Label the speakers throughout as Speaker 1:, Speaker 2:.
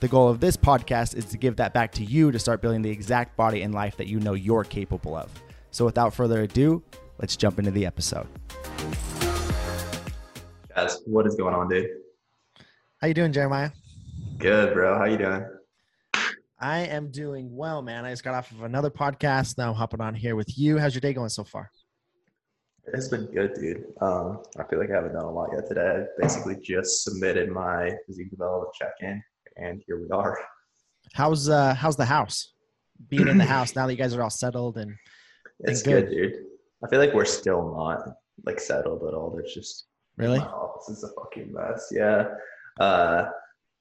Speaker 1: The goal of this podcast is to give that back to you to start building the exact body and life that you know you're capable of. So without further ado, let's jump into the episode.
Speaker 2: Guys, what is going on, dude?
Speaker 1: How you doing, Jeremiah?
Speaker 2: Good, bro. How you doing?
Speaker 1: I am doing well, man. I just got off of another podcast. Now I'm hopping on here with you. How's your day going so far?
Speaker 2: It's been good, dude. Um, I feel like I haven't done a lot yet today. I basically just submitted my physique development check-in, and here we are.
Speaker 1: How's uh how's the house? Being in the house now that you guys are all settled and
Speaker 2: It's
Speaker 1: good.
Speaker 2: good. dude. I feel like we're still not like settled at all. There's just
Speaker 1: really
Speaker 2: my office is a fucking mess. Yeah. Uh,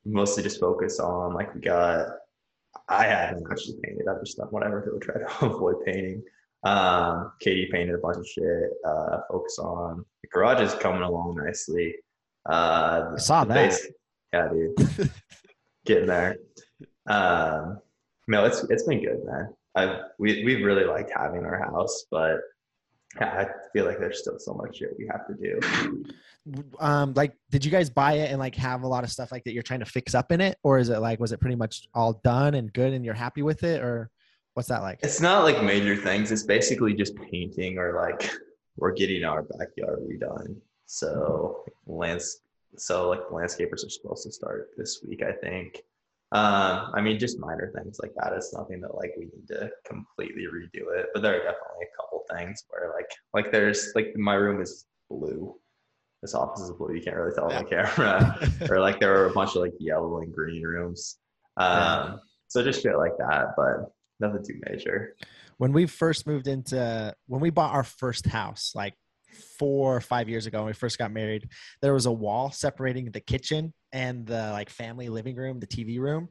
Speaker 2: mostly just focus on like we got. I haven't actually painted. I've just done whatever to try to avoid painting. Um, Katie painted a bunch of shit. Uh, focus on the garage is coming along nicely. Uh,
Speaker 1: I saw that.
Speaker 2: base- yeah, dude, getting there. Um, no, it's it's been good, man. I we we've really liked having our house, but I feel like there's still so much shit we have to do.
Speaker 1: um like did you guys buy it and like have a lot of stuff like that you're trying to fix up in it or is it like was it pretty much all done and good and you're happy with it or what's that like
Speaker 2: It's not like major things. It's basically just painting or like we're getting our backyard redone. So lands so like the landscapers are supposed to start this week, I think. Um, I mean just minor things like that. It's nothing that like we need to completely redo it. But there are definitely a couple things where like like there's like my room is blue. This office is blue. You can't really tell on the camera. or like there were a bunch of like yellow and green rooms. Um,
Speaker 1: Yeah.
Speaker 2: so just shit like that, but nothing too major.
Speaker 1: when we first moved into when we bought our first house like four or five years ago when we first got married there was a wall separating the kitchen and the like family living room the tv room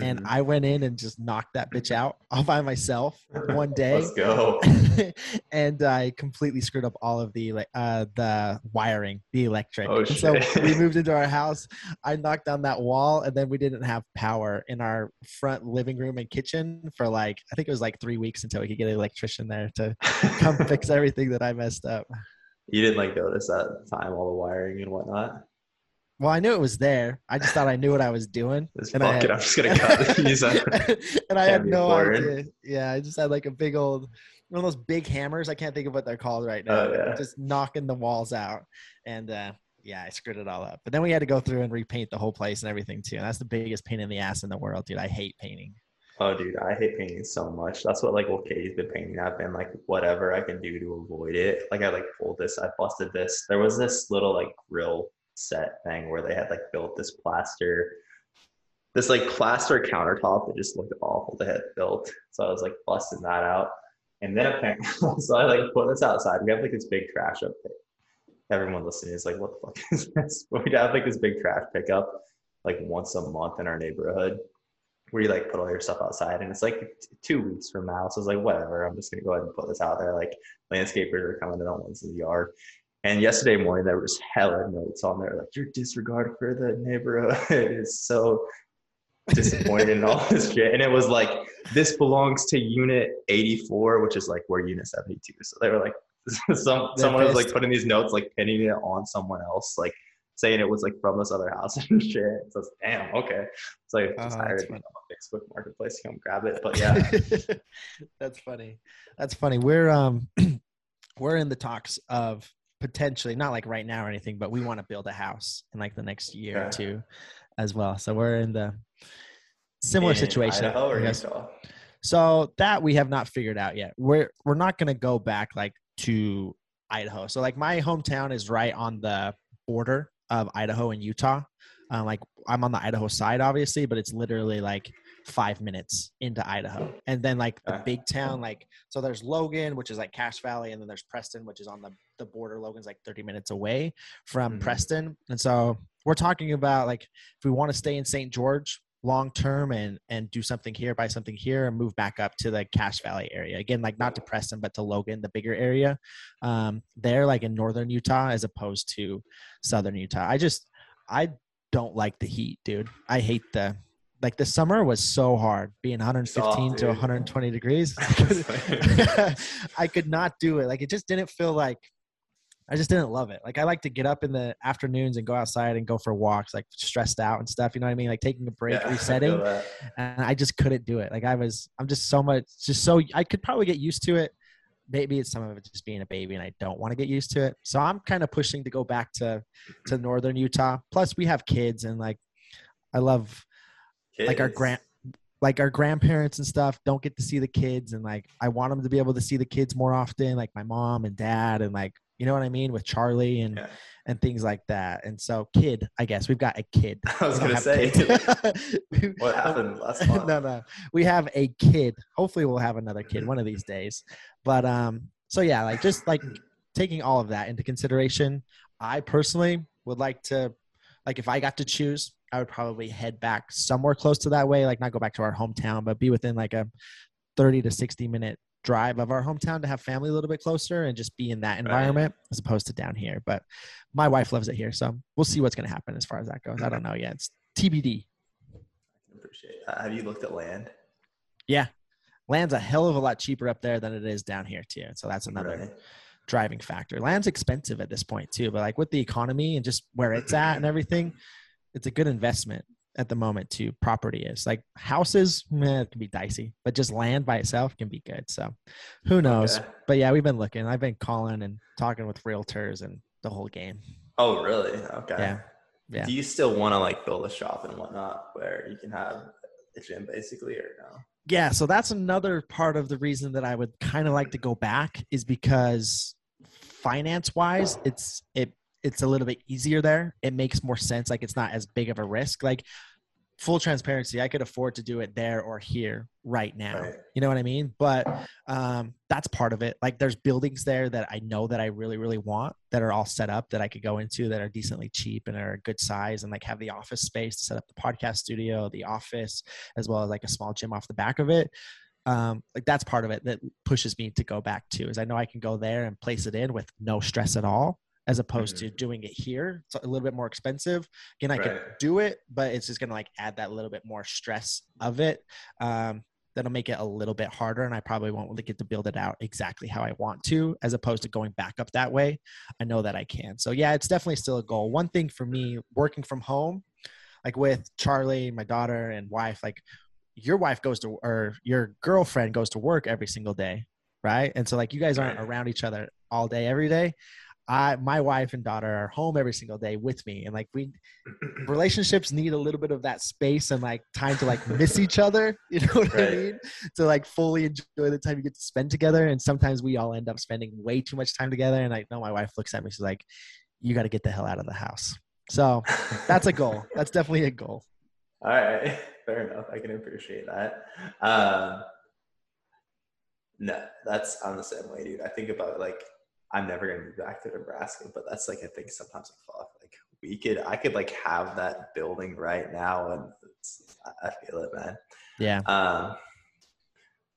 Speaker 1: and
Speaker 2: Mhm.
Speaker 1: i went in and just knocked that bitch out all by myself one day
Speaker 2: Let's go.
Speaker 1: and I completely screwed up all of the like uh the wiring, the electric.
Speaker 2: Oh,
Speaker 1: And so we moved into our house. I knocked down that wall, and then we didn't have power in our front living room and kitchen for like I think it was like three weeks until we could get an electrician there to come fix everything that I messed up.
Speaker 2: You didn't like notice that time, all the wiring and whatnot.
Speaker 1: Well, I knew it was there. I just thought I knew what I was doing.
Speaker 2: Just
Speaker 1: And I had,
Speaker 2: it. I'm just gonna cut these.
Speaker 1: and I had no idea. Yeah, I just had like a big old one of those big hammers. I can't think of what they're called right now.
Speaker 2: Oh, yeah.
Speaker 1: Just knocking the walls out, and uh, yeah, I screwed it all up. But then we had to go through and repaint the whole place and everything too. And that's the biggest pain in the ass in the world, dude. I hate painting.
Speaker 2: Oh, dude, I hate painting so much. That's what like what Katie's been painting. I've been like whatever I can do to avoid it. Like I like pulled this. I busted this. There was this little like grill set thing where they had like built this plaster, this like plaster countertop that just looked awful. They had built. So I was like busting that out, and then apparently, so I like put this outside. We have like this big trash up there. Everyone listening is like, "What the fuck is this?" But we have like this big trash pickup, like once a month in our neighborhood where you like put all your stuff outside and it's like two weeks from now. So it's like, whatever, I'm just gonna go ahead and put this out there. Like landscapers are coming in on once in the yard. And yesterday morning there was hella notes on there like your disregard for the neighborhood is so disappointed in all this shit. And it was like this belongs to unit 84, which is like where unit 72. So they were like some someone was like putting these notes, like pinning it on someone else, like saying it was like from this other house and shit. So it's damn, okay. So I just
Speaker 1: Oh,
Speaker 2: hired
Speaker 1: that's
Speaker 2: on. Facebook Marketplace to come grab it. But yeah,
Speaker 1: that's funny. That's funny. We're um we're in the talks of potentially not like right now or anything, but we want to build a house in like the next year
Speaker 2: Yeah.
Speaker 1: or two as well. So we're in the similar
Speaker 2: In
Speaker 1: situation.
Speaker 2: Idaho or. Utah?
Speaker 1: So that we have not figured out yet. We're we're not gonna go back like to Idaho. So like my hometown is right on the border of Idaho and Utah. Um, like I'm on the Idaho side, obviously, but it's literally like five minutes into Idaho. And then like the big town, like so there's Logan, which is like Cache Valley, and then there's Preston, which is on the, the border. Logan's like 30 minutes away from
Speaker 2: Mhm.
Speaker 1: Preston. And so we're talking about like if we want to stay in St. George, long term and and do something here, buy something here, and move back up to the Cache Valley area. Again, like not to Preston, but to Logan, the bigger area. Um, they're like in northern Utah as opposed to southern Utah. I just I don't like the heat, dude. I hate the like the summer was so hard being 115
Speaker 2: Soft,
Speaker 1: to 120 degrees. I could not do it. Like it just didn't feel like I just didn't love it. Like I like to get up in the afternoons and go outside and go for walks, like stressed out and stuff. You know what I mean? Like taking a break,
Speaker 2: Yeah,
Speaker 1: resetting.
Speaker 2: that.
Speaker 1: And I just couldn't do it. Like I was, I'm just so much, just so I could probably get used to it. Maybe it's some of it just being a baby and I don't want to get used to it. So I'm kind of pushing to go back to to northern Utah. Plus we have kids and like I love like our grand like our grandparents and stuff don't get to see the kids and like i want them to be able to see the kids more often like my mom and dad and like you know what i mean? With charlie and
Speaker 2: Yeah.
Speaker 1: and things like that. And so kid i guess we've got a kid.
Speaker 2: I was gonna say. What happened last month?
Speaker 1: no. No we have a kid. Hopefully we'll have another kid one of these days. But um so yeah like just like taking all of that into consideration i personally would like to like if i got to choose i would probably head back somewhere close to that way like not go back to our hometown but be within like a 30 to 60 minute drive of our hometown to have family a little bit closer and just be in that environment as opposed to down here but my wife loves it here so we'll see what's going to happen as far as that goes i don't know yet it's tbd
Speaker 2: I appreciate that. Have you looked at land?
Speaker 1: Yeah. Land's a hell of a lot cheaper up there than it is down here too. So that's another
Speaker 2: Right.
Speaker 1: driving factor. Land's expensive at this point too, but like with the economy and just where it's at and everything, it's a good investment at the moment to Property is like houses, meh, it can be dicey, but just land by itself can be good. So who knows?
Speaker 2: Okay.
Speaker 1: But yeah, we've been looking. I've been calling and talking with realtors and the whole game.
Speaker 2: Oh, really? Okay.
Speaker 1: Yeah. Yeah.
Speaker 2: Do you still want to like build a shop and whatnot where you can have a gym basically, or no?
Speaker 1: yeah so that's another part of the reason that i would kind of like to go back is because finance wise it's it it's a little bit easier there. It makes more sense like it's not as big of a risk. Like full transparency i could afford to do it there or here right now.
Speaker 2: Right.
Speaker 1: you know what i mean? But um that's part of it. Like there's buildings there that i know that i really really want that are all set up that i could go into that are decently cheap and are a good size and like have the office space to set up the podcast studio the office as well as like a small gym off the back of it. Um like that's part of it that pushes me to go back to is i know i can go there and place it in with no stress at all as opposed to doing it here. It's a little bit more expensive. Again i could
Speaker 2: Right.
Speaker 1: do it but it's just gonna like add that little bit more stress of it um that'll make it a little bit harder and i probably won't really get to build it out exactly how i want to as opposed to going back up that way. I know that i can. So yeah it's definitely still a goal. One thing for me working from home like with charlie my daughter and wife like your wife goes to or your girlfriend goes to work every single day right? And so like you guys aren't around each other all day every day i my wife and daughter are home every single day with me and like we relationships need a little bit of that space and like time to like miss each other you know what i mean to like fully enjoy the time you get to spend together and sometimes we all end up spending way too much time together and i know my wife looks at me she's like you got to get the hell out of the house so that's a goal that's definitely a goal
Speaker 2: All right, fair enough. I can appreciate that. Um, no, that's I'm the same way, dude. I think about like I'm never gonna move back to Nebraska, but that's like I think sometimes like fuck, like we could I could like have that building right now, and it's, I I feel it, man.
Speaker 1: yeah
Speaker 2: Um,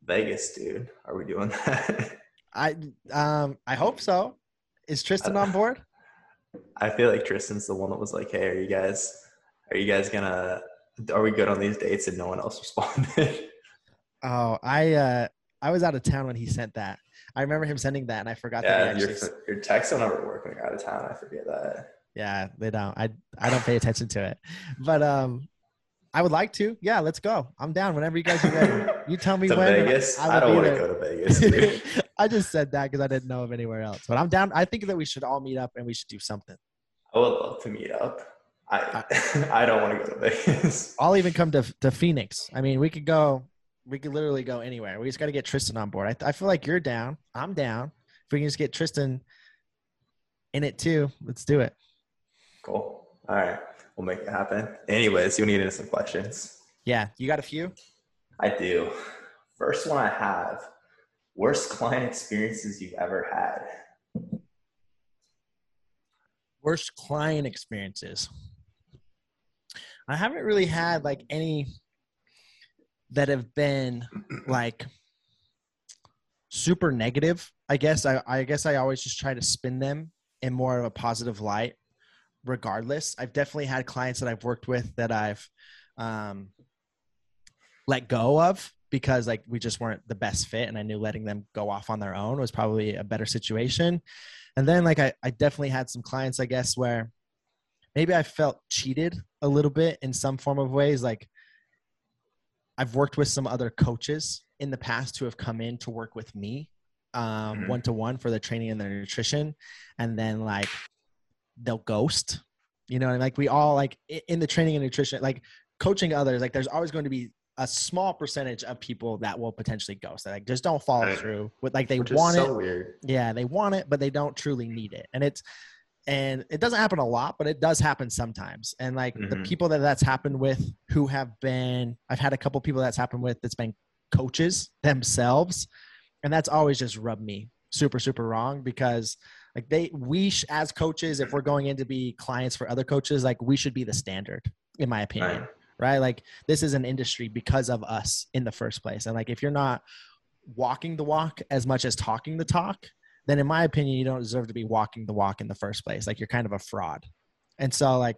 Speaker 2: Vegas, dude, are we doing that?
Speaker 1: i um i hope so is tristan on board
Speaker 2: I feel like Tristan's the one that was like, "Hey, are you guys, are you guys gonna, are we good on these dates?" And no one else responded.
Speaker 1: oh i uh i was out of town when he sent that i remember him sending that and i forgot that
Speaker 2: yeah,
Speaker 1: he
Speaker 2: your
Speaker 1: actually
Speaker 2: your texts don't ever work when you're out of town. I forget that.
Speaker 1: Yeah, they don't. I I don't pay attention to it. But um I would like to. Yeah, let's go. I'm down whenever you guys are ready. You tell me
Speaker 2: to
Speaker 1: when.
Speaker 2: Vegas.
Speaker 1: I
Speaker 2: I, don't want to go to Vegas.
Speaker 1: I just said that because I didn't know of anywhere else. But I'm down. I think that we should all meet up and we should do something.
Speaker 2: I would love to meet up. I I don't want to go to Vegas.
Speaker 1: I'll even come to to Phoenix. I mean, we could go. We could literally go anywhere. We just got to get Tristan on board. I, I feel like you're down. I'm down. If we can just get Tristan in it too, let's do it.
Speaker 2: Cool. All right, we'll make it happen. Anyways, you need into some questions.
Speaker 1: Yeah, you got a few.
Speaker 2: I do. First one I have: worst client experiences you've ever had.
Speaker 1: Worst client experiences. I haven't really had like any that have been like super negative. I guess I, I guess I always just try to spin them in more of a positive light regardless. I've definitely had clients that I've worked with that I've um, let go of because like we just weren't the best fit and I knew letting them go off on their own was probably a better situation. And then like I, I definitely had some clients, I guess, where maybe I felt cheated a little bit in some form of ways. Like I've worked with some other coaches in the past who have come in to work with me one to one for the training and their nutrition. And then like they'll ghost, you know, and like we all like in the training and nutrition, like coaching others, like there's always going to be a small percentage of people that will potentially ghost that like just don't follow right. through with like they Which want so it. Weird. Yeah, they want it, but they don't truly need it. And it's and it doesn't happen a lot, but it does happen sometimes. And like mm-hmm. the people that that's happened with who have been I've had a couple people that's happened with that's been coaches themselves and that's always just rubbed me super super wrong because like they we sh- as coaches if we're going in to be clients for other coaches like we should be the standard in my opinion right. right like this is an industry because of us in the first place and like if you're not walking the walk as much as talking the talk then in my opinion you don't deserve to be walking the walk in the first place like you're kind of a fraud and so like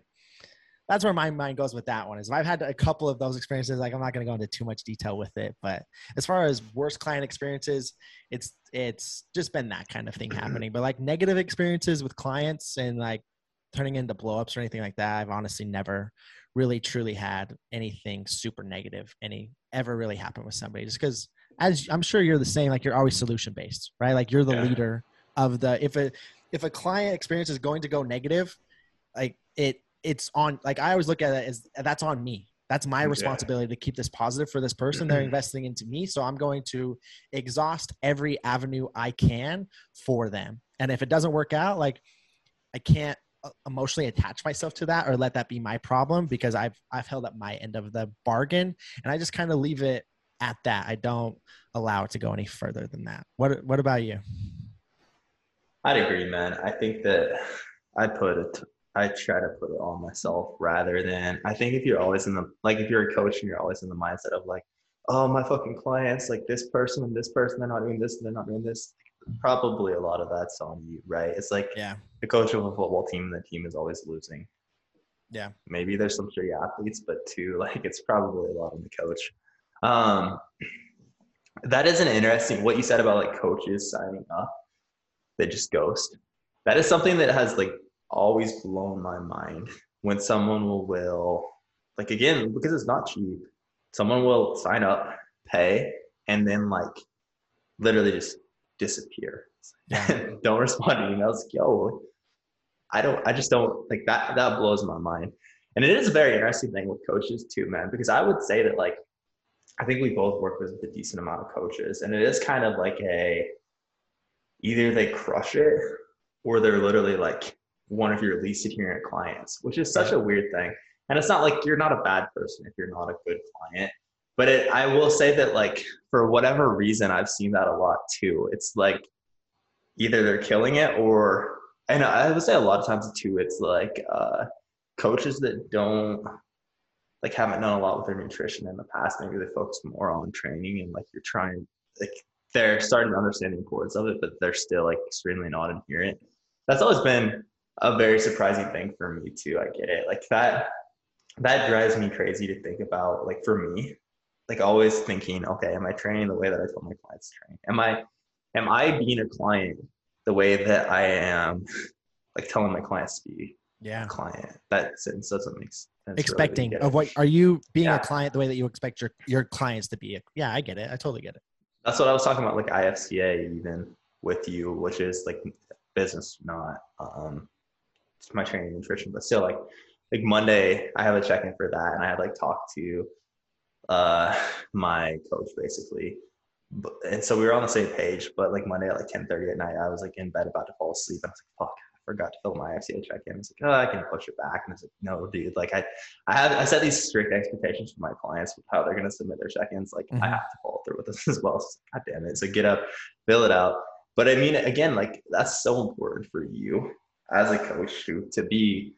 Speaker 1: that's where my mind goes with that one. Is I've had a couple of those experiences. Like I'm not going to go into too much detail with it, but as far as worst client experiences, it's it's just been that kind of thing happening. But like negative experiences with clients and like turning into blowups or anything like that, I've honestly never really truly had anything super negative any ever really happen with somebody. Just because as I'm sure you're the same, like you're always solution based, right? Like you're the yeah. leader of the if a if a client experience is going to go negative, like it it's on like I always look at it as that's on me. That's my responsibility yeah. to keep this positive for this person. They're investing into me. So I'm going to exhaust every avenue I can for them. And if it doesn't work out, like I can't uh, emotionally attach myself to that or let that be my problem because I've I've held up my end of the bargain and I just kind of leave it at that. I don't allow it to go any further than that. What what about you?
Speaker 2: I'd agree, man. I think that I put it I try to put it on myself rather than I think if you're always in the like if you're a coach and you're always in the mindset of like, oh my fucking clients, like this person and this person, they're not doing this and they're not doing this. Probably a lot of that's on you, right? It's like
Speaker 1: yeah,
Speaker 2: the coach of a football team, and the team is always losing.
Speaker 1: Yeah.
Speaker 2: Maybe there's some shitty athletes, but two, like it's probably a lot on the coach. Um that is an interesting what you said about like coaches signing up that just ghost. That is something that has like always blown my mind when someone will, will like again because it's not cheap someone will sign up pay and then like literally just disappear. Don't respond to emails. Yo i don't i just don't like that that blows my mind. And it is a very interesting thing with coaches too man because i would say that like i think we both work with a decent amount of coaches and it is kind of like a either they crush it or they're literally like one of your least adherent clients, which is such a weird thing. And it's not like you're not a bad person if you're not a good client. But it, I will say that, like, for whatever reason, I've seen that a lot too. It's like either they're killing it or, and I would say a lot of times too, it's like uh, coaches that don't like haven't done a lot with their nutrition in the past. Maybe they focus more on training and like you're trying, like, they're starting to understand the importance of it, but they're still like extremely not adherent. That's always been a very surprising thing for me too. I get it. Like that that drives me crazy to think about like for me like always thinking okay am i training the way that i told my clients to train am i am i being a client the way that i am like telling my clients to be
Speaker 1: yeah
Speaker 2: client that sentence doesn't make sense
Speaker 1: expecting really of what are you being yeah. a client the way that you expect your your clients to be yeah i get it i totally get it
Speaker 2: that's what i was talking about like ifca even with you which is like business not um my training nutrition, but still like like Monday I have a check in for that, and I had like talked to uh my coach basically. And so we were on the same page, but like Monday at like 10 30 at night, I was like in bed about to fall asleep. And I was like, fuck, forgot to fill my FCA check in. It's like, oh, I can push it back. And I was like, no, dude, like I, I have, I set these strict expectations for my clients with how they're going to submit their check-ins. Like mm-hmm. I have to follow through with this as well. So God damn it. So get up, fill it out. But I mean, again, like that's so important for you as a coach to, to be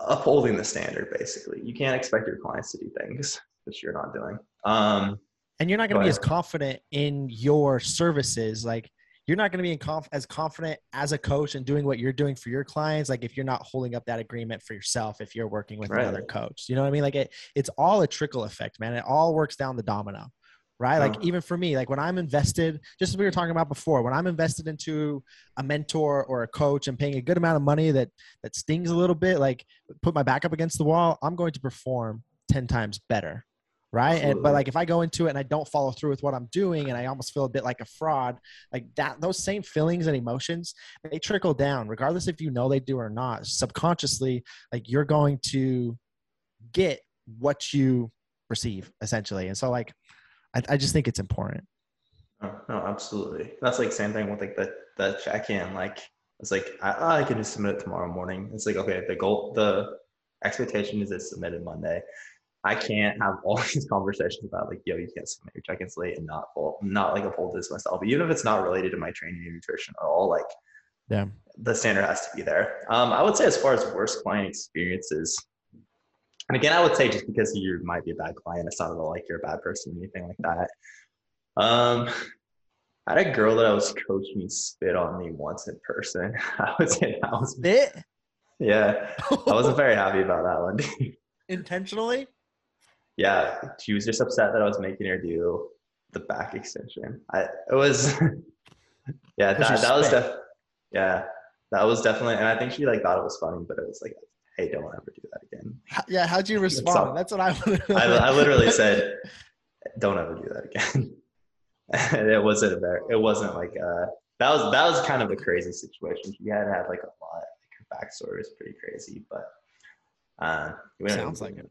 Speaker 2: upholding the standard basically. You can't expect your clients to do things that you're not doing. Um,
Speaker 1: and you're not going to be as confident in your services like you're not going to be conf- as confident as a coach and doing what you're doing for your clients like if you're not holding up that agreement for yourself if you're working with right. another coach. You know what i mean? Like it, it's all a trickle effect man. It all works down the domino right? Like uh-huh. even for me like when i'm invested just as we were talking about before when i'm invested into a mentor or a coach and paying a good amount of money that that stings a little bit like put my back up against the wall i'm going to perform 10 times better right? And but like if i go into it and i don't follow through with what i'm doing and i almost feel a bit like a fraud like that those same feelings and emotions they trickle down regardless if you know they do or not. Subconsciously like you're going to get what you receive essentially. And so like i, I just think it's important.
Speaker 2: No, no absolutely. That's like same thing with like the the check-in like it's like I, I can just submit it tomorrow morning. It's like okay the goal the expectation is it's submitted monday I can't have all these conversations about like, yo, you can't submit your check-ins late and not full, not like uphold this myself. Even if it's not related to my training and nutrition at all, like
Speaker 1: yeah,
Speaker 2: the standard has to be there. Um, I would say as far as worst client experiences, and again, I would say just because you might be a bad client, it's not at all like you're a bad person or anything like that. Um, I had a girl that I was coaching spit on me once in person. I would say that was
Speaker 1: spit.
Speaker 2: Yeah, I wasn't very happy about that one.
Speaker 1: Intentionally?
Speaker 2: Yeah, she was just upset that I was making her do the back extension. I it was yeah, that, that was def- yeah, that was definitely and I think she like thought it was funny, but it was like, hey, don't ever do that again.
Speaker 1: Yeah, how'd you respond? That's what I
Speaker 2: I, I literally said, don't ever do that again. and it wasn't a very, it wasn't like uh that was that was kind of a crazy situation. She had had like a lot. Like her backstory was pretty crazy, but uh,
Speaker 1: sounds like it.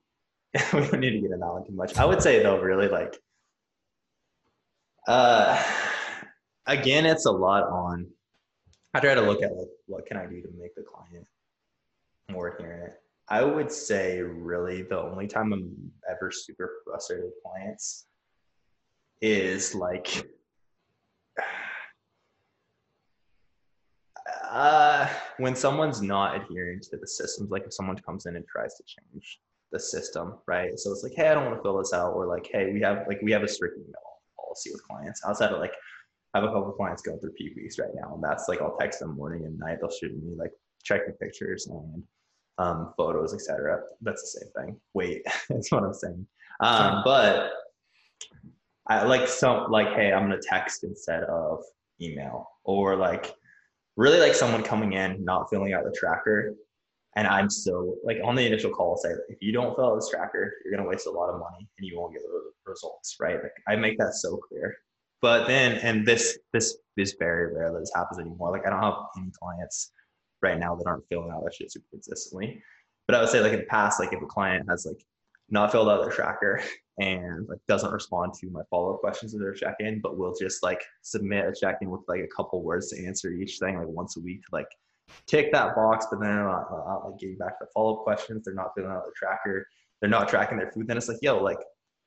Speaker 2: we don't need to get into that one too much. I would say though, really like, uh, again, it's a lot on. I try to look at like what can I do to make the client more adherent. I would say really the only time I'm ever super frustrated with clients is like uh, when someone's not adhering to the systems, like if someone comes in and tries to change the system, right? So it's like, hey, I don't want to fill this out, or like, hey, we have like we have a strict email policy with clients. Outside of like, I have a couple of clients going through PPs right now, and that's like I'll text them morning and night. They'll shoot me like checking pictures and um, photos, etc. That's the same thing. Wait, that's what I'm saying. Um, but I like some like, hey, I'm gonna text instead of email, or like really like someone coming in not filling out the tracker and I'm so like on the initial call, say if you don't fill out this tracker, you're gonna waste a lot of money and you won't get the results, right? Like I make that so clear. But then, and this this is very rare that this happens anymore. Like I don't have any clients right now that aren't filling out that shit super consistently. But I would say like in the past, like if a client has like not filled out their tracker and like doesn't respond to my follow-up questions of their check-in, but will just like submit a check-in with like a couple words to answer each thing like once a week like tick that box, but then they're like getting back to follow up questions. They're not filling out the tracker. They're not tracking their food. Then it's like, yo, like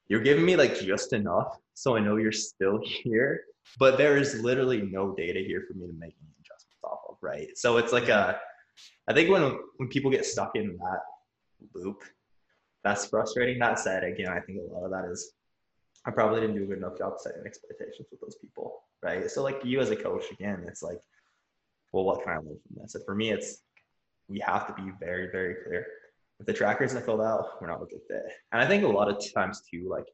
Speaker 2: you're giving me like just enough, so I know you're still here. But there is literally no data here for me to make any adjustments off of, right? So it's like a, I think when when people get stuck in that loop, that's frustrating. That said, again, I think a lot of that is I probably didn't do a good enough job setting expectations with those people, right? So like you as a coach, again, it's like well, what can I learn from this? And for me, it's we have to be very, very clear. If the tracker isn't filled out, we're not a good fit. And I think a lot of times too, like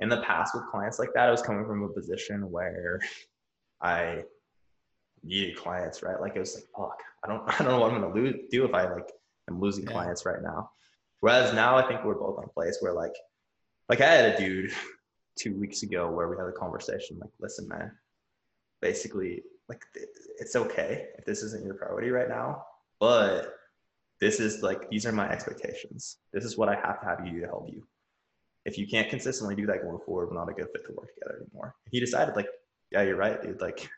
Speaker 2: in the past with clients like that, I was coming from a position where I needed clients, right? Like it was like, fuck, I don't, I don't know what I'm gonna lose, do if I like am losing yeah. clients right now. Whereas now I think we're both on a place where like, like I had a dude two weeks ago where we had a conversation like, listen, man, basically like it's okay if this isn't your priority right now, but this is like these are my expectations. This is what I have to have you do to help you. If you can't consistently do that going forward, we're not a good fit to work together anymore. He decided like, yeah, you're right, dude. Like,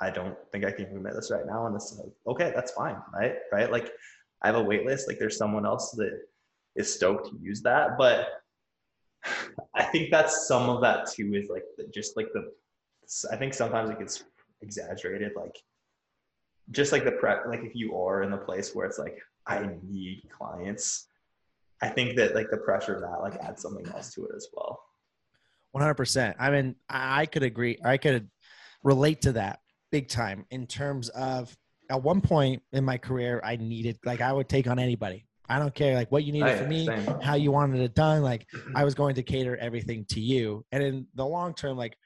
Speaker 2: I don't think I can commit this right now. And this is like, okay, that's fine, right? Right? Like, I have a wait list. Like, there's someone else that is stoked to use that, but I think that's some of that too. Is like just like the. I think sometimes it gets exaggerated like just like the prep like if you are in the place where it's like I need clients. I think that like the pressure of that like adds something else to it as well.
Speaker 1: 100%. I mean, I could agree. I could relate to that big time in terms of at one point in my career, I needed, like, I would take on anybody. I don't care, like, what you needed
Speaker 2: Oh,
Speaker 1: for
Speaker 2: yeah,
Speaker 1: me,
Speaker 2: same.
Speaker 1: how you wanted it done. Like, mm-hmm. I was going to cater everything to you. And in the long term, like,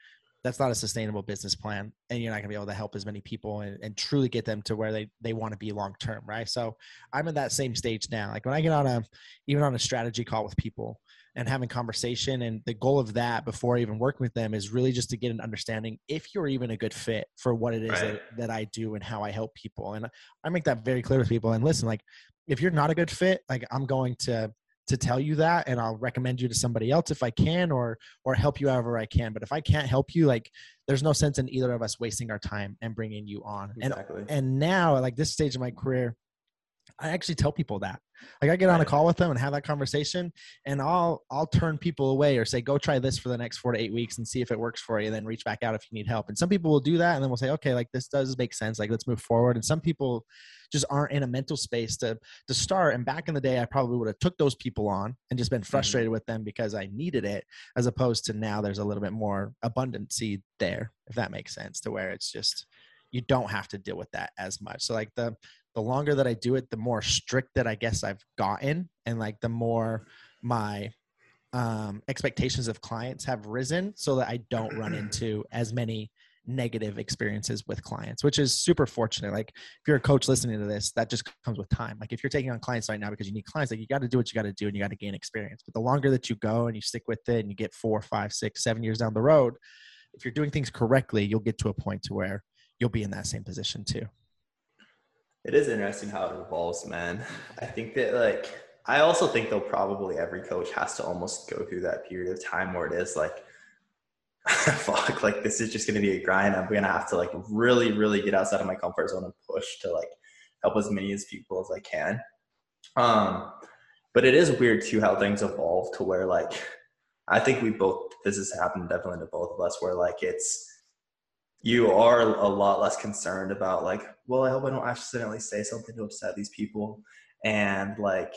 Speaker 1: that's not a sustainable business plan. And you're not going to be able to help as many people and, and truly get them to where they, they want to be long term. Right. So I'm in that same stage now. Like, when I get on a, even on a strategy call with people, and having conversation and the goal of that before even working with them is really just to get an understanding if you're even a good fit for what it is
Speaker 2: Right.
Speaker 1: that, that i do and how i help people and i make that very clear with people and listen like if you're not a good fit like i'm going to to tell you that and i'll recommend you to somebody else if i can or or help you however i can but if i can't help you like there's no sense in either of us wasting our time and bringing you on and
Speaker 2: Exactly.
Speaker 1: and now like this stage of my career i actually tell people that. Like i get on a call with them and have that conversation and i'll i'll turn people away or say go try this for the next four to eight weeks and see if it works for you and then reach back out if you need help. And some people will do that and then we'll say okay like this does make sense. Like let's move forward. And some people just aren't in a mental space to to start. And back in the day i probably would have took those people on and just been mm-hmm. frustrated with them because i needed it as opposed to now there's a little bit more abundancy there if that makes sense to where it's just you don't have to deal with that as much. So like the the longer that i do it the more strict that i guess i've gotten and like the more my um expectations of clients have risen so that i don't run into as many negative experiences with clients which is super fortunate. Like if you're a coach listening to this that just comes with time. Like if you're taking on clients right now because you need clients like you got to do what you got to do and you got to gain experience. But the longer that you go and you stick with it and you get four five six seven years down the road if you're doing things correctly you'll get to a point to where you'll be in that same position too
Speaker 2: It is interesting how it evolves, man. I think that like I also think though probably every coach has to almost go through that period of time where it is like fuck, like this is just gonna be a grind. I'm gonna have to like really, really get outside of my comfort zone and push to like help as many as people as I can. Um but it is weird too how things evolve to where like I think we both this has happened definitely to both of us where like it's you are a lot less concerned about like, well, I hope I don't accidentally say something to upset these people, and like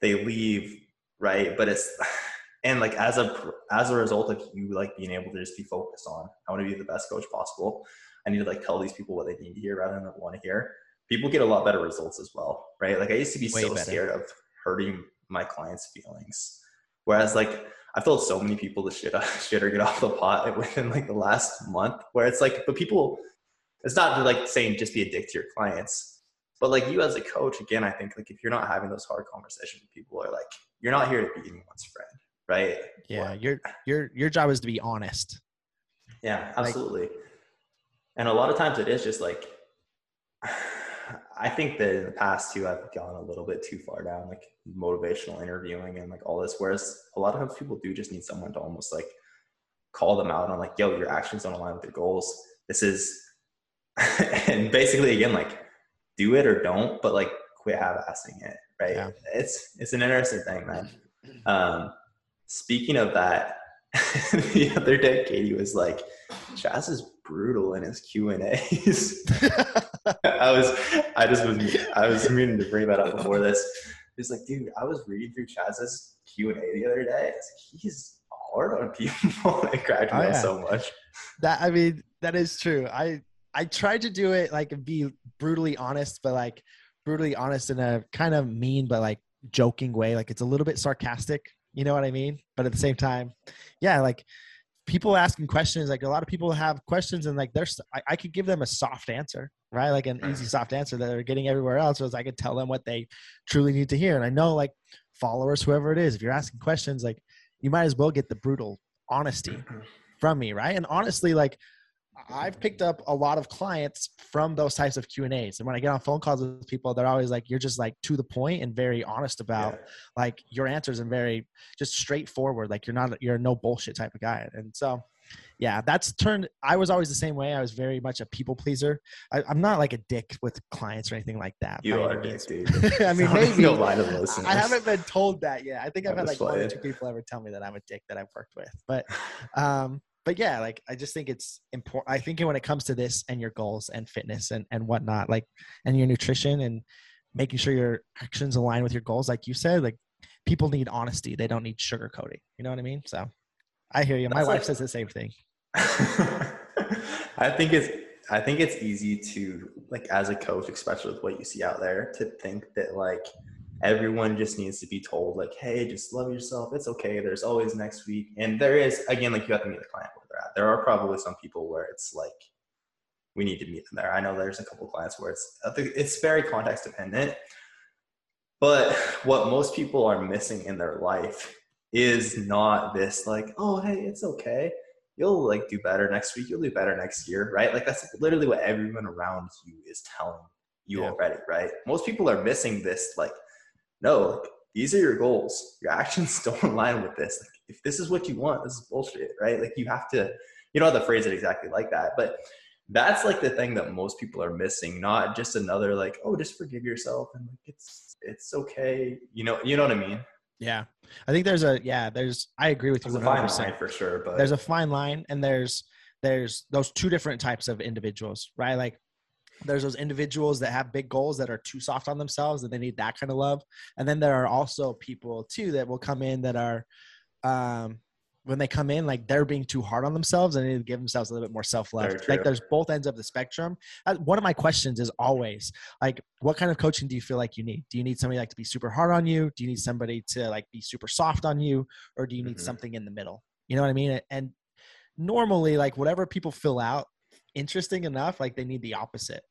Speaker 2: they leave, right? But it's and like as a as a result of you like being able to just be focused on, I want to be the best coach possible. I need to like tell these people what they need to hear rather than what want to hear. People get a lot better results as well, right? Like I used to be
Speaker 1: Way
Speaker 2: so
Speaker 1: better.
Speaker 2: scared of hurting my clients' feelings, whereas like I've told so many people to shit, shit or get off the pot within like the last month where it's like, but people, it's not like saying just be a dick to your clients, but like you as a coach, again, I think like if you're not having those hard conversations with people are like, you're not here to be anyone's friend, right?
Speaker 1: yeah
Speaker 2: Well,
Speaker 1: your your your job is to be honest
Speaker 2: yeah,
Speaker 1: Like-
Speaker 2: absolutely. and a lot of times it is just like, I think that in the past too, I've gone a little bit too far down like motivational interviewing and like all this. Whereas a lot of times people do just need someone to almost like call them out on like, yo, your actions don't align with your goals. This is, and basically again, like do it or don't, but like quit half-assing it. Right.
Speaker 1: Yeah.
Speaker 2: It's, it's an interesting thing, man. Um, speaking of that, the other day, Katie was like, Chaz is brutal in his Q and A's. I was, I just was, I was meaning to bring that up before this. He's like, dude, I was reading through Chaz's Q and A the other day. It's like, he's hard on people. it cracked me
Speaker 1: Oh,
Speaker 2: up so much.
Speaker 1: that i mean that is true i i tried to do it like be brutally honest but like brutally honest in a kind of mean but like joking way like it's a little bit sarcastic you know what i mean but at the same time yeah like people asking questions like a lot of people have questions and like there's I, I could give them a soft answer right? Like an easy soft answer that they're getting everywhere else so i could tell them what they truly need to hear. And i know like followers whoever it is if you're asking questions like you might as well get the brutal honesty mm-hmm. from me right? And honestly like i've picked up a lot of clients from those types of q and a's and when i get on phone calls with people they're always like you're just like to the point and very honest about
Speaker 2: Yeah.
Speaker 1: like your answers and very just straightforward like you're not you're a no bullshit type of guy and so yeah that's turned i was always the same way i was very much a people pleaser I, i'm not like a dick with clients or anything like that
Speaker 2: You are,
Speaker 1: any
Speaker 2: Dick, dude.
Speaker 1: I mean, maybe.
Speaker 2: Go lie to the listeners.
Speaker 1: I haven't been told that yet. I think I've had like one or two people ever tell me that I'm a dick that I've worked with. But um but yeah, like I just think it's important. I think when it comes to this and your goals and fitness and and whatnot, like and your nutrition and making sure your actions align with your goals, like you said, like people need honesty. They don't need sugarcoating. You know what I mean? So I hear you. My That's wife like, says the same thing.
Speaker 2: I think it's I think it's easy to like as a coach, especially with what you see out there, to think that like everyone just needs to be told like, hey, just love yourself. It's okay. There's always next week. And there is again, like you have to meet the client where they're at. There are probably some people where it's like we need to meet them there. I know there's a couple clients where it's uh, it's very context dependent. But what most people are missing in their life is not this like, oh hey, it's okay you'll like do better next week. You'll do better next year, right? Like that's literally what everyone around you is telling you yeah. already, right? Most people are missing this. Like, no, like, these are your goals. Your actions don't align with this. Like, if this is what you want, this is bullshit, right? Like you have to, you don't have to phrase it exactly like that, but that's like the thing that most people are missing. Not just another like, oh, just forgive yourself and like it's it's okay. You know, you know what I mean?
Speaker 1: Yeah, I think there's a yeah. There's I agree with you.
Speaker 2: There's 100%. a fine line for sure, but
Speaker 1: there's a fine line, and there's there's those two different types of individuals, right? Like there's those individuals that have big goals that are too soft on themselves and they need that kind of love, and then there are also people too that will come in that are um when they come in, like they're being too hard on themselves and they need to give themselves a little bit more self love. Like there's both ends of the spectrum. Uh, one of my questions is always like, what kind of coaching do you feel like you need? Do you need somebody like to be super hard on you? Do you need somebody to like be super soft on you? Or do you need mm-hmm. something in the middle? You know what I mean? And normally, like whatever people fill out, interesting enough, like they need the opposite.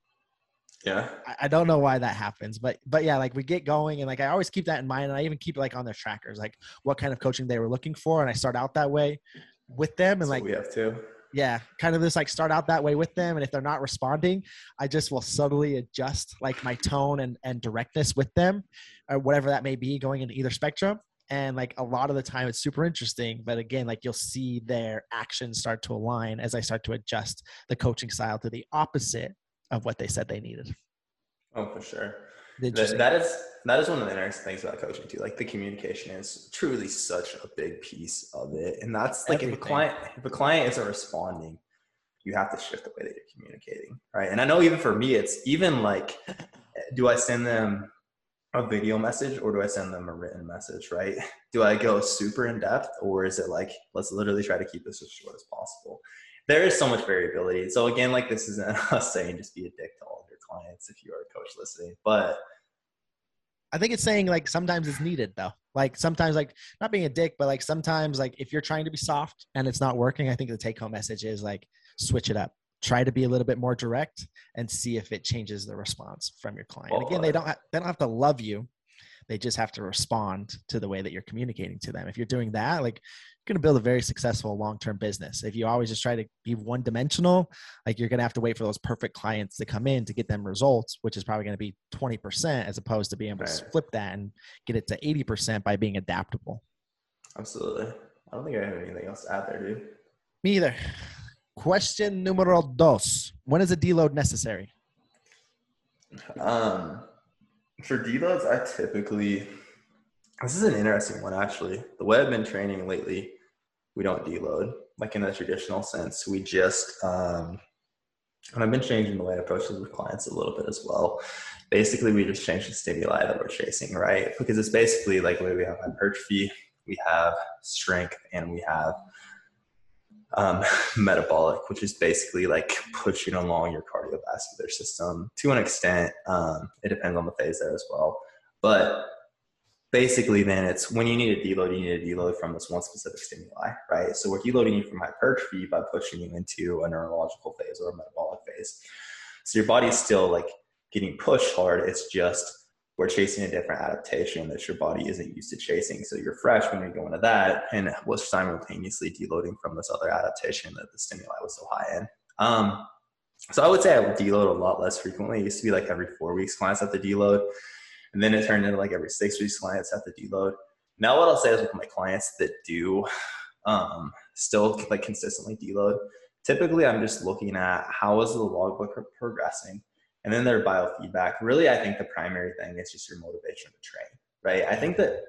Speaker 2: Yeah.
Speaker 1: I, I, don't know why that happens, but but yeah, like we get going and like I always keep that in mind and I even keep it like on their trackers, like what kind of coaching they were looking for. And I start out that way with them and
Speaker 2: That's
Speaker 1: like
Speaker 2: we have to.
Speaker 1: Yeah, kind of just like start out that way with them. And if they're not responding, I just will subtly adjust like my tone and, and directness with them or whatever that may be going into either spectrum and like a lot of the time it's super interesting but again like you'll see their actions start to align as i start to adjust the coaching style to the opposite of what they said they needed.
Speaker 2: Oh, for sure. That, that is that is one of the interesting things about coaching too. Like the communication is truly such a big piece of it, and that's like Everything. if a client if a client isn't responding, you have to shift the way that you're communicating, right? And I know even for me, it's even like, do I send them a video message or do I send them a written message, right? Do I go super in depth or is it like let's literally try to keep this as short as possible? there is so much variability. So again, like this isn't us saying just be a dick to all of your clients if you are a coach listening, but
Speaker 1: I think it's saying like sometimes it's needed though. Like sometimes like not being a dick, but like sometimes like if you're trying to be soft and it's not working, I think the take home message is like switch it up. Try to be a little bit more direct and see if it changes the response from your client. Again, they don't ha- they don't have to love you. They just have to respond to the way that you're communicating to them. If you're doing that, like you're going to build a very successful long-term business. If you always just try to be one-dimensional, like you're going to have to wait for those perfect clients to come in to get them results, which is probably going to be 20% as opposed to being able right. to flip that and get it to 80% by being adaptable.
Speaker 2: Absolutely. I don't think I have anything else to add there, dude.
Speaker 1: Me either. Question numero dos. When is a deload necessary?
Speaker 2: Um, for deloads, I typically this is an interesting one actually. The way I've been training lately, we don't deload like in the traditional sense. We just um, and I've been changing the way I approach this with clients a little bit as well. Basically, we just change the stimuli that we're chasing, right? Because it's basically like where we have hypertrophy, we have strength, and we have um, metabolic, which is basically like pushing along your cardiovascular system to an extent. Um, it depends on the phase there as well. But basically then it's when you need a deload, you need a deload from this one specific stimuli, right? So we're deloading you from hypertrophy by pushing you into a neurological phase or a metabolic phase. So your body's still like getting pushed hard. It's just we're chasing a different adaptation that your body isn't used to chasing. So you're fresh when you go into that and was simultaneously deloading from this other adaptation that the stimuli was so high in. Um, so I would say I would deload a lot less frequently. It used to be like every four weeks clients have to deload. And then it turned into like every six weeks clients have to deload. Now what I'll say is with my clients that do um, still like consistently deload, typically I'm just looking at how is the logbook progressing and then their biofeedback. Really, I think the primary thing is just your motivation to train, right? I think that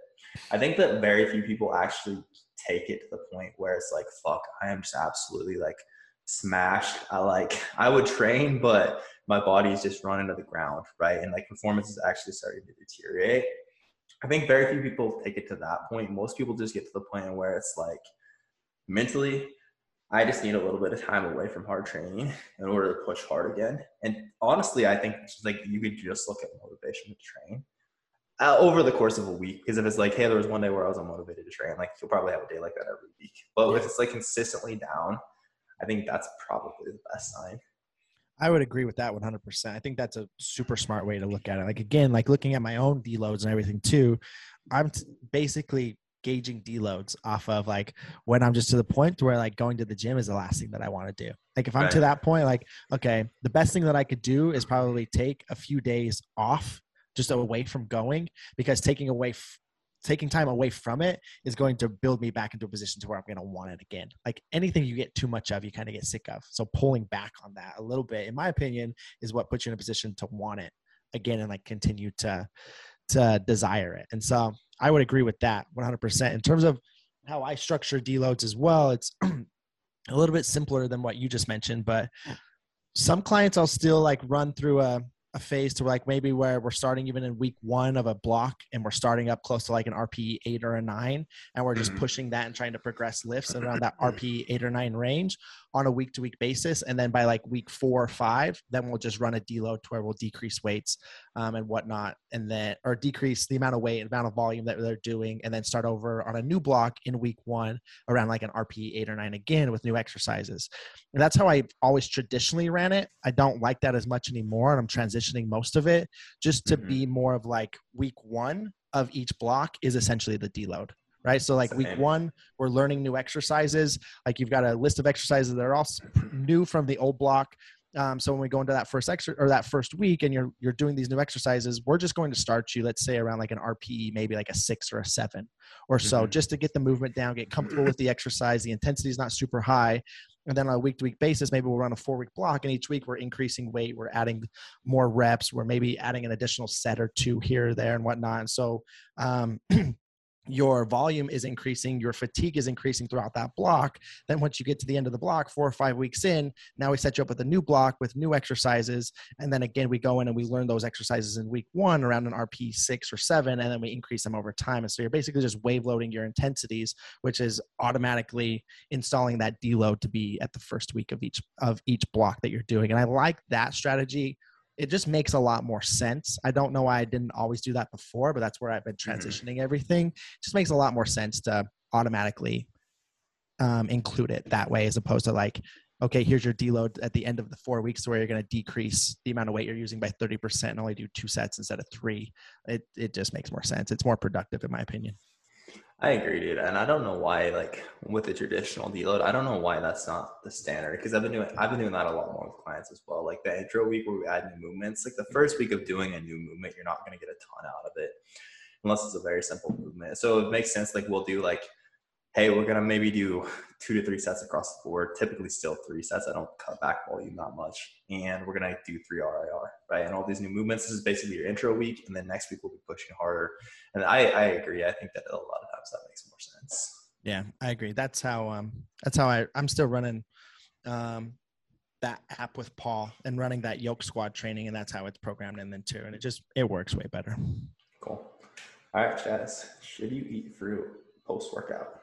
Speaker 2: I think that very few people actually take it to the point where it's like, fuck, I am just absolutely like smashed. I like I would train, but my body is just running to the ground, right? And like performance is actually starting to deteriorate. I think very few people take it to that point. Most people just get to the point where it's like mentally, I just need a little bit of time away from hard training in order to push hard again. And honestly, I think like you could just look at motivation to train uh, over the course of a week. Because if it's like, hey, there was one day where I was unmotivated to train, like you'll probably have a day like that every week. But if it's like consistently down, I think that's probably the best sign.
Speaker 1: I would agree with that 100%. I think that's a super smart way to look at it. Like, again, like looking at my own deloads and everything too, I'm t- basically gauging deloads off of like when I'm just to the point where like going to the gym is the last thing that I want to do. Like, if I'm right. to that point, like, okay, the best thing that I could do is probably take a few days off just away from going because taking away f- taking time away from it is going to build me back into a position to where I'm going to want it again. Like anything you get too much of, you kind of get sick of. So pulling back on that a little bit, in my opinion, is what puts you in a position to want it again and like continue to to desire it. And so I would agree with that 100%. In terms of how I structure deloads as well, it's a little bit simpler than what you just mentioned, but some clients I'll still like run through a a phase to like maybe where we're starting even in week one of a block and we're starting up close to like an RPE eight or a nine, and we're just mm-hmm. pushing that and trying to progress lifts around that RPE eight or nine range on a week to week basis. And then by like week four or five, then we'll just run a deload to where we'll decrease weights um, and whatnot, and then or decrease the amount of weight, and amount of volume that they're doing, and then start over on a new block in week one around like an RPE eight or nine again with new exercises. And that's how I always traditionally ran it. I don't like that as much anymore, and I'm transitioning most of it just to mm-hmm. be more of like week one of each block is essentially the deload right? So like week one, we're learning new exercises. Like you've got a list of exercises that are all new from the old block. Um, so when we go into that first extra or that first week and you're you're doing these new exercises, we're just going to start you, let's say around like an RPE, maybe like a six or a seven or so, mm-hmm. just to get the movement down, get comfortable with the exercise. The intensity is not super high. And then on a week to week basis, maybe we'll run a four week block, and each week we're increasing weight, we're adding more reps, we're maybe adding an additional set or two here or there and whatnot. And so um, your volume is increasing, your fatigue is increasing throughout that block. Then once you get to the end of the block, four or five weeks in, now we set you up with a new block with new exercises. And then again, we go in and we learn those exercises in week one around an RPE six or seven, and then we increase them over time. And so you're basically just wave loading your intensities, which is automatically installing that deload to be at the first week of each of each block that you're doing. And I like that strategy it just makes a lot more sense. I don't know why I didn't always do that before, but that's where I've been mm-hmm. transitioning everything. It just makes a lot more sense to automatically um, include it that way as opposed to like, okay, here's your deload at the end of the four weeks where you're going to decrease the amount of weight you're using by 30% and only do two sets instead of three. It, it just makes more sense. It's more productive in my opinion.
Speaker 2: I agree, dude. And I don't know why, like with the traditional deload, I don't know why that's not the standard. Because I've been doing, I've been doing that a lot more with clients as well. Like the intro week where we add new movements. Like the mm-hmm. first week of doing a new movement, you're not going to get a ton out of it, unless it's a very simple movement. So it makes sense. Like we'll do like hey, we're gonna maybe do two to three sets across the board. Typically, still three sets. I don't cut back volume that much, and we're gonna do three RIR, right? And all these new movements. This is basically your intro week, and then next week we'll be pushing harder. And I, I agree. I think that a lot of that makes more sense.
Speaker 1: Yeah, I agree. That's how um that's how I I'm still running um that app with Paul and running that yoke squad training, and that's how it's programmed in then too. And it just it works way better.
Speaker 2: Cool. All right, Chaz. Should you eat fruit post workout?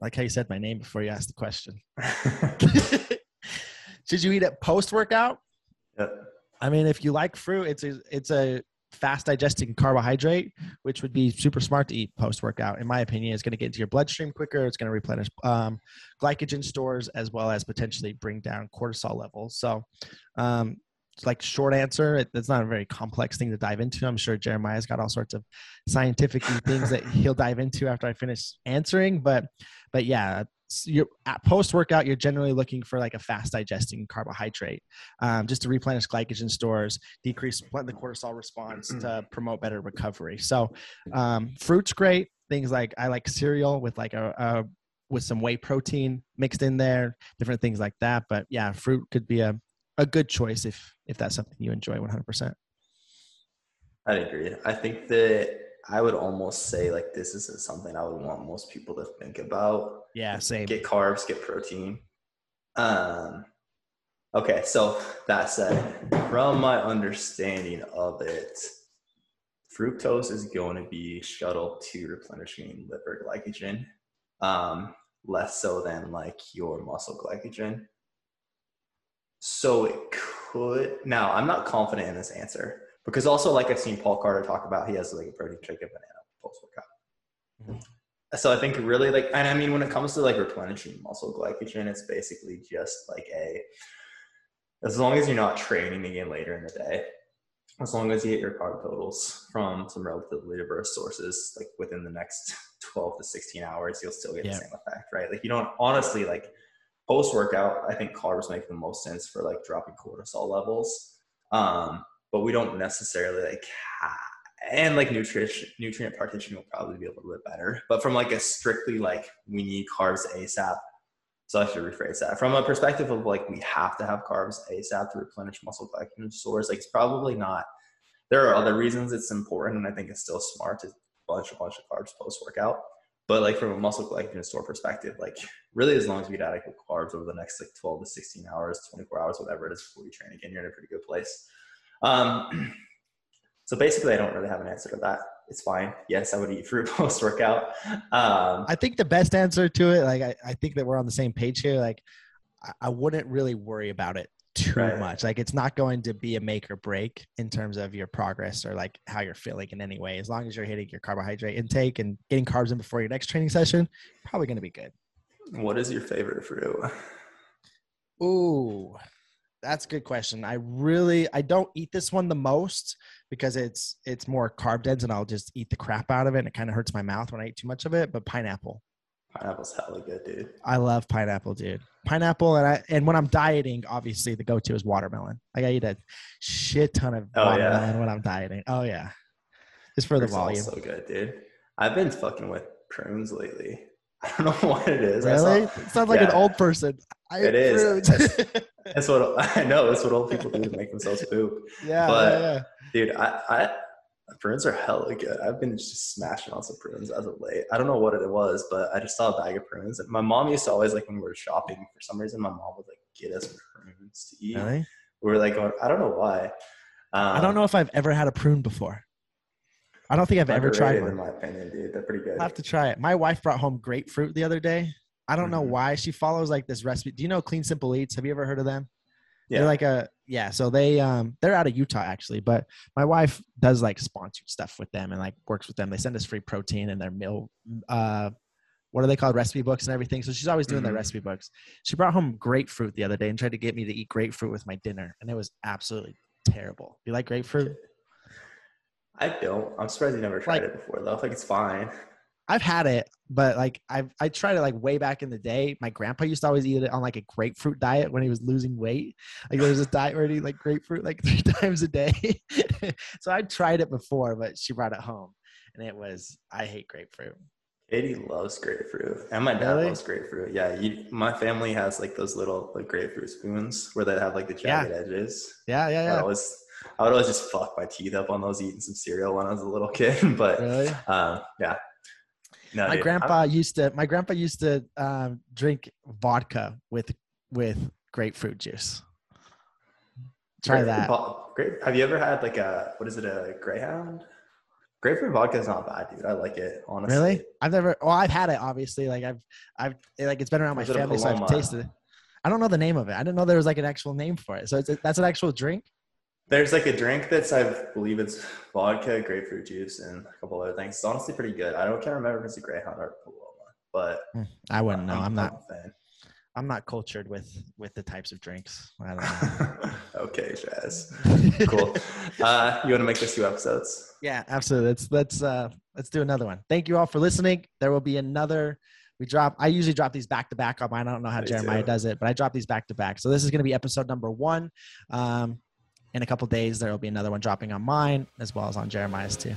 Speaker 1: like how you said my name before you asked the question. Should you eat it post workout?
Speaker 2: Yep.
Speaker 1: I mean, if you like fruit, it's a it's a fast digesting carbohydrate, which would be super smart to eat post workout. In my opinion, it's going to get into your bloodstream quicker. It's going to replenish um, glycogen stores as well as potentially bring down cortisol levels. So, um, like short answer it, it's not a very complex thing to dive into i'm sure jeremiah's got all sorts of scientific things that he'll dive into after i finish answering but but yeah you're at post workout you're generally looking for like a fast digesting carbohydrate um, just to replenish glycogen stores decrease the cortisol response to promote better recovery so um, fruits great things like i like cereal with like a, a with some whey protein mixed in there different things like that but yeah fruit could be a a good choice if if that's something you enjoy 100%.
Speaker 2: I agree. I think that I would almost say like this isn't something I would want most people to think about.
Speaker 1: Yeah, same.
Speaker 2: Get carbs, get protein. Um, okay, so that said, from my understanding of it, fructose is going to be shuttled to replenishing liver glycogen, um, less so than like your muscle glycogen. So it could. Now, I'm not confident in this answer because also, like I've seen Paul Carter talk about, he has like a protein shake and banana post workout. Mm-hmm. So I think really like, and I mean, when it comes to like replenishing muscle glycogen, it's basically just like a, as long as you're not training again later in the day, as long as you hit your carb totals from some relatively diverse sources, like within the next 12 to 16 hours, you'll still get yeah. the same effect, right? Like you don't honestly like post workout, I think carbs make the most sense for like dropping cortisol levels. Um, but we don't necessarily like and like nutrition nutrient partition will probably be a little bit better. But from like a strictly like we need carbs ASAP. So I should rephrase that. From a perspective of like we have to have carbs ASAP to replenish muscle glycogen stores, like it's probably not. There are other reasons it's important, and I think it's still smart to bunch a bunch of carbs post workout. But like from a muscle glycogen store perspective, like really as long as we eat adequate carbs over the next like 12 to 16 hours, 24 hours, whatever it is before you train again, you're in a pretty good place. Um, so basically, I don't really have an answer to that. It's fine. Yes, I would eat fruit post workout. Um,
Speaker 1: I think the best answer to it, like I, I think that we're on the same page here. Like I, I wouldn't really worry about it too right. much. Like it's not going to be a make or break in terms of your progress or like how you're feeling in any way. As long as you're hitting your carbohydrate intake and getting carbs in before your next training session, probably going to be good.
Speaker 2: What is your favorite fruit?
Speaker 1: Ooh, that's a good question. I really I don't eat this one the most because it's it's more carb dense and I'll just eat the crap out of it and it kind of hurts my mouth when I eat too much of it. But pineapple.
Speaker 2: Pineapple's hella good, dude.
Speaker 1: I love pineapple, dude. Pineapple and I and when I'm dieting, obviously the go-to is watermelon. Like I eat a shit ton of oh, watermelon yeah. when I'm dieting. Oh yeah. Just for the volume.
Speaker 2: So good, dude. I've been fucking with prunes lately. I don't know what it is.
Speaker 1: Really? Saw, it sounds like yeah. an old person.
Speaker 2: I it is. That's, that's, what I know. That's what old people do to make themselves poop.
Speaker 1: Yeah.
Speaker 2: But
Speaker 1: yeah, yeah.
Speaker 2: dude, I, I prunes are hella good. I've been just smashing on some prunes as of late. I don't know what it was, but I just saw a bag of prunes. My mom used to always like when we were shopping. For some reason, my mom would like get us prunes to eat. Really? We were like, I don't know why.
Speaker 1: Um, I don't know if I've ever had a prune before. I don't think I've ever tried one.
Speaker 2: In my opinion, dude, they're pretty good.
Speaker 1: I have to try it. My wife brought home grapefruit the other day. I don't mm-hmm. know why she follows like this recipe. Do you know Clean Simple Eats? Have you ever heard of them? Yeah. They're like a yeah. So they um they're out of Utah actually, but my wife does like sponsored stuff with them and like works with them. They send us free protein and their meal uh what are they called recipe books and everything so she's always doing mm-hmm. their recipe books she brought home grapefruit the other day and tried to get me to eat grapefruit with my dinner and it was absolutely terrible you like grapefruit
Speaker 2: I don't. I'm surprised you never tried like, it before though. Like it's fine.
Speaker 1: I've had it, but like I've I tried it like way back in the day. My grandpa used to always eat it on like a grapefruit diet when he was losing weight. Like there was a diet where he like grapefruit like three times a day. so I tried it before, but she brought it home, and it was I hate grapefruit.
Speaker 2: Katie loves grapefruit, and my dad really? loves grapefruit. Yeah, you, my family has like those little like grapefruit spoons where they have like the jagged
Speaker 1: yeah.
Speaker 2: edges.
Speaker 1: Yeah, yeah, yeah.
Speaker 2: I was I would always just fuck my teeth up on those eating some cereal when I was a little kid. but really? um, yeah.
Speaker 1: No, my dude, grandpa I'm, used to. My grandpa used to um, drink vodka with with grapefruit juice. Try that.
Speaker 2: Great. Have you ever had like a what is it a Greyhound? Grapefruit vodka is not bad, dude. I like it honestly.
Speaker 1: Really? I've never. Well, I've had it. Obviously, like I've, I've like it's been around my family, so I've tasted it. I don't know the name of it. I didn't know there was like an actual name for it. So it's, that's an actual drink.
Speaker 2: There's like a drink that's I believe it's vodka, grapefruit juice, and a couple other things. It's honestly pretty good. I don't can't remember if it's a Greyhound or Paloma, but
Speaker 1: hmm, I wouldn't know. I'm, I'm not. fan. I'm not cultured with with the types of drinks. I don't
Speaker 2: know. okay, Jazz. cool. Uh, you want to make this two episodes?
Speaker 1: Yeah, absolutely. Let's let's uh, let's do another one. Thank you all for listening. There will be another. We drop. I usually drop these back to back on mine. I don't know how Me Jeremiah too. does it, but I drop these back to back. So this is going to be episode number one. Um, in a couple days, there will be another one dropping on mine as well as on Jeremiah's too.